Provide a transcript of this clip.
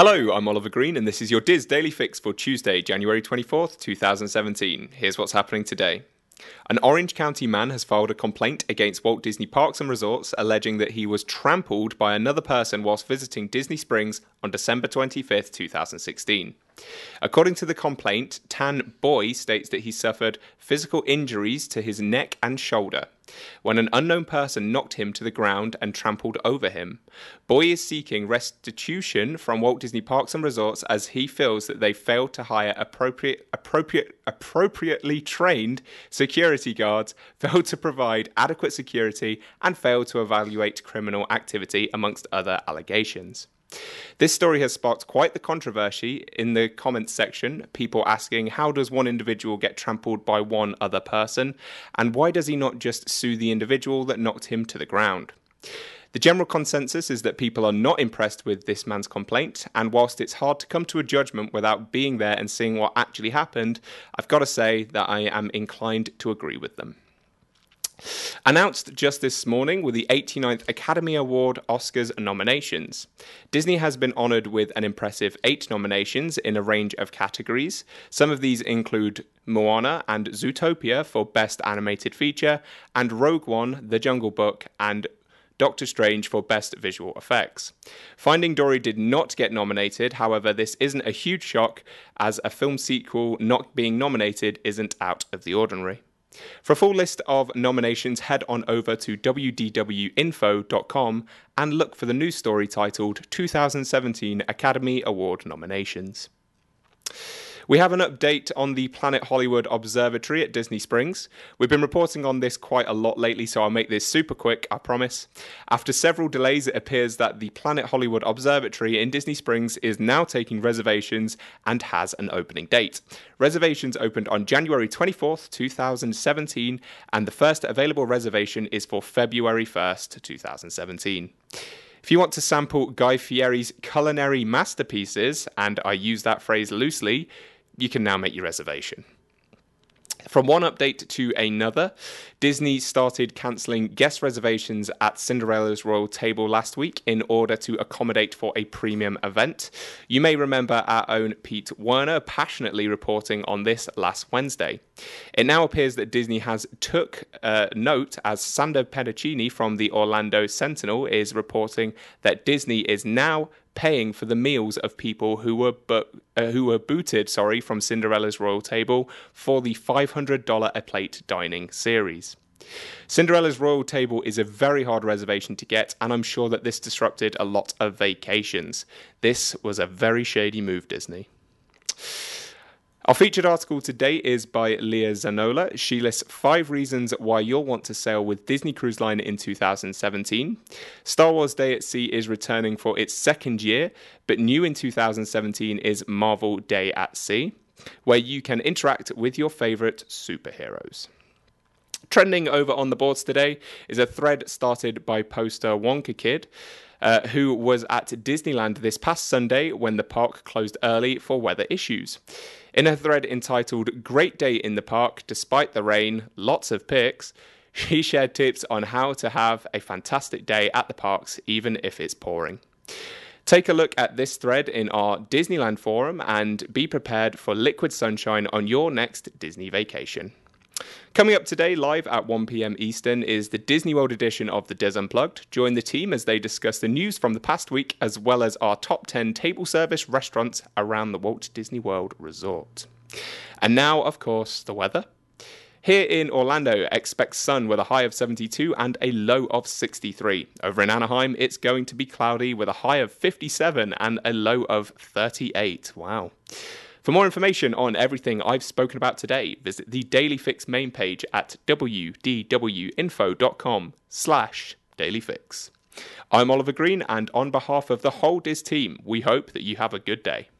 Hello, I'm Oliver Green, and this is your DIS Daily Fix for Tuesday, January 24th, 2017. Here's what's happening today. An Orange County man has filed a complaint against Walt Disney Parks and Resorts alleging that he was trampled by another person whilst visiting Disney Springs on December 25th, 2016. According to the complaint, Tan Boy states that he suffered physical injuries to his neck and shoulder when an unknown person knocked him to the ground and trampled over him. Boy is seeking restitution from Walt Disney Parks and Resorts as he feels that they failed to hire appropriate, appropriate, appropriately trained security guards, failed to provide adequate security, and failed to evaluate criminal activity, amongst other allegations. This story has sparked quite the controversy in the comments section. People asking, how does one individual get trampled by one other person? And why does he not just sue the individual that knocked him to the ground? The general consensus is that people are not impressed with this man's complaint, and whilst it's hard to come to a judgment without being there and seeing what actually happened, I've got to say that I am inclined to agree with them. Announced just this morning were the 89th Academy Award Oscars nominations. Disney has been honored with an impressive eight nominations in a range of categories. Some of these include Moana and Zootopia for Best Animated Feature, and Rogue One, The Jungle Book, and Doctor Strange for Best Visual Effects. Finding Dory did not get nominated, however, this isn't a huge shock, as a film sequel not being nominated isn't out of the ordinary. For a full list of nominations, head on over to wdwinfo.com and look for the news story titled 2017 Academy Award Nominations. We have an update on the Planet Hollywood Observatory at Disney Springs. We've been reporting on this quite a lot lately, so I'll make this super quick, I promise. After several delays, it appears that the Planet Hollywood Observatory in Disney Springs is now taking reservations and has an opening date. Reservations opened on January 24th, 2017, and the first available reservation is for February 1st, 2017. If you want to sample Guy Fieri's culinary masterpieces, and I use that phrase loosely, you can now make your reservation. From one update to another, Disney started cancelling guest reservations at Cinderella's Royal Table last week in order to accommodate for a premium event. You may remember our own Pete Werner passionately reporting on this last Wednesday. It now appears that Disney has took uh, note as Sandro Pedicini from the Orlando Sentinel is reporting that Disney is now paying for the meals of people who were bu- uh, who were booted, sorry, from Cinderella's royal table for the $500 a plate dining series. Cinderella's royal table is a very hard reservation to get, and I'm sure that this disrupted a lot of vacations. This was a very shady move, Disney. Our featured article today is by Leah Zanola. She lists five reasons why you'll want to sail with Disney Cruise Line in 2017. Star Wars Day at Sea is returning for its second year, but new in 2017 is Marvel Day at Sea, where you can interact with your favorite superheroes. Trending over on the boards today is a thread started by poster Wonka Kid. Uh, who was at Disneyland this past Sunday when the park closed early for weather issues. In a thread entitled Great Day in the Park Despite the Rain, Lots of Pics, she shared tips on how to have a fantastic day at the parks, even if it's pouring. Take a look at this thread in our Disneyland forum and be prepared for liquid sunshine on your next Disney vacation. Coming up today, live at 1 pm Eastern, is the Disney World edition of the DIS Unplugged. Join the team as they discuss the news from the past week, as well as our top 10 table service restaurants around the Walt Disney World Resort. And now, of course, the weather. Here in Orlando, expect sun with a high of 72 and a low of 63. Over in Anaheim, it's going to be cloudy with a high of 57 and a low of 38. Wow. For more information on everything I've spoken about today, visit the Daily Fix main page at wdwinfo.com slash dailyfix. I'm Oliver Green, and on behalf of the whole DIS team, we hope that you have a good day.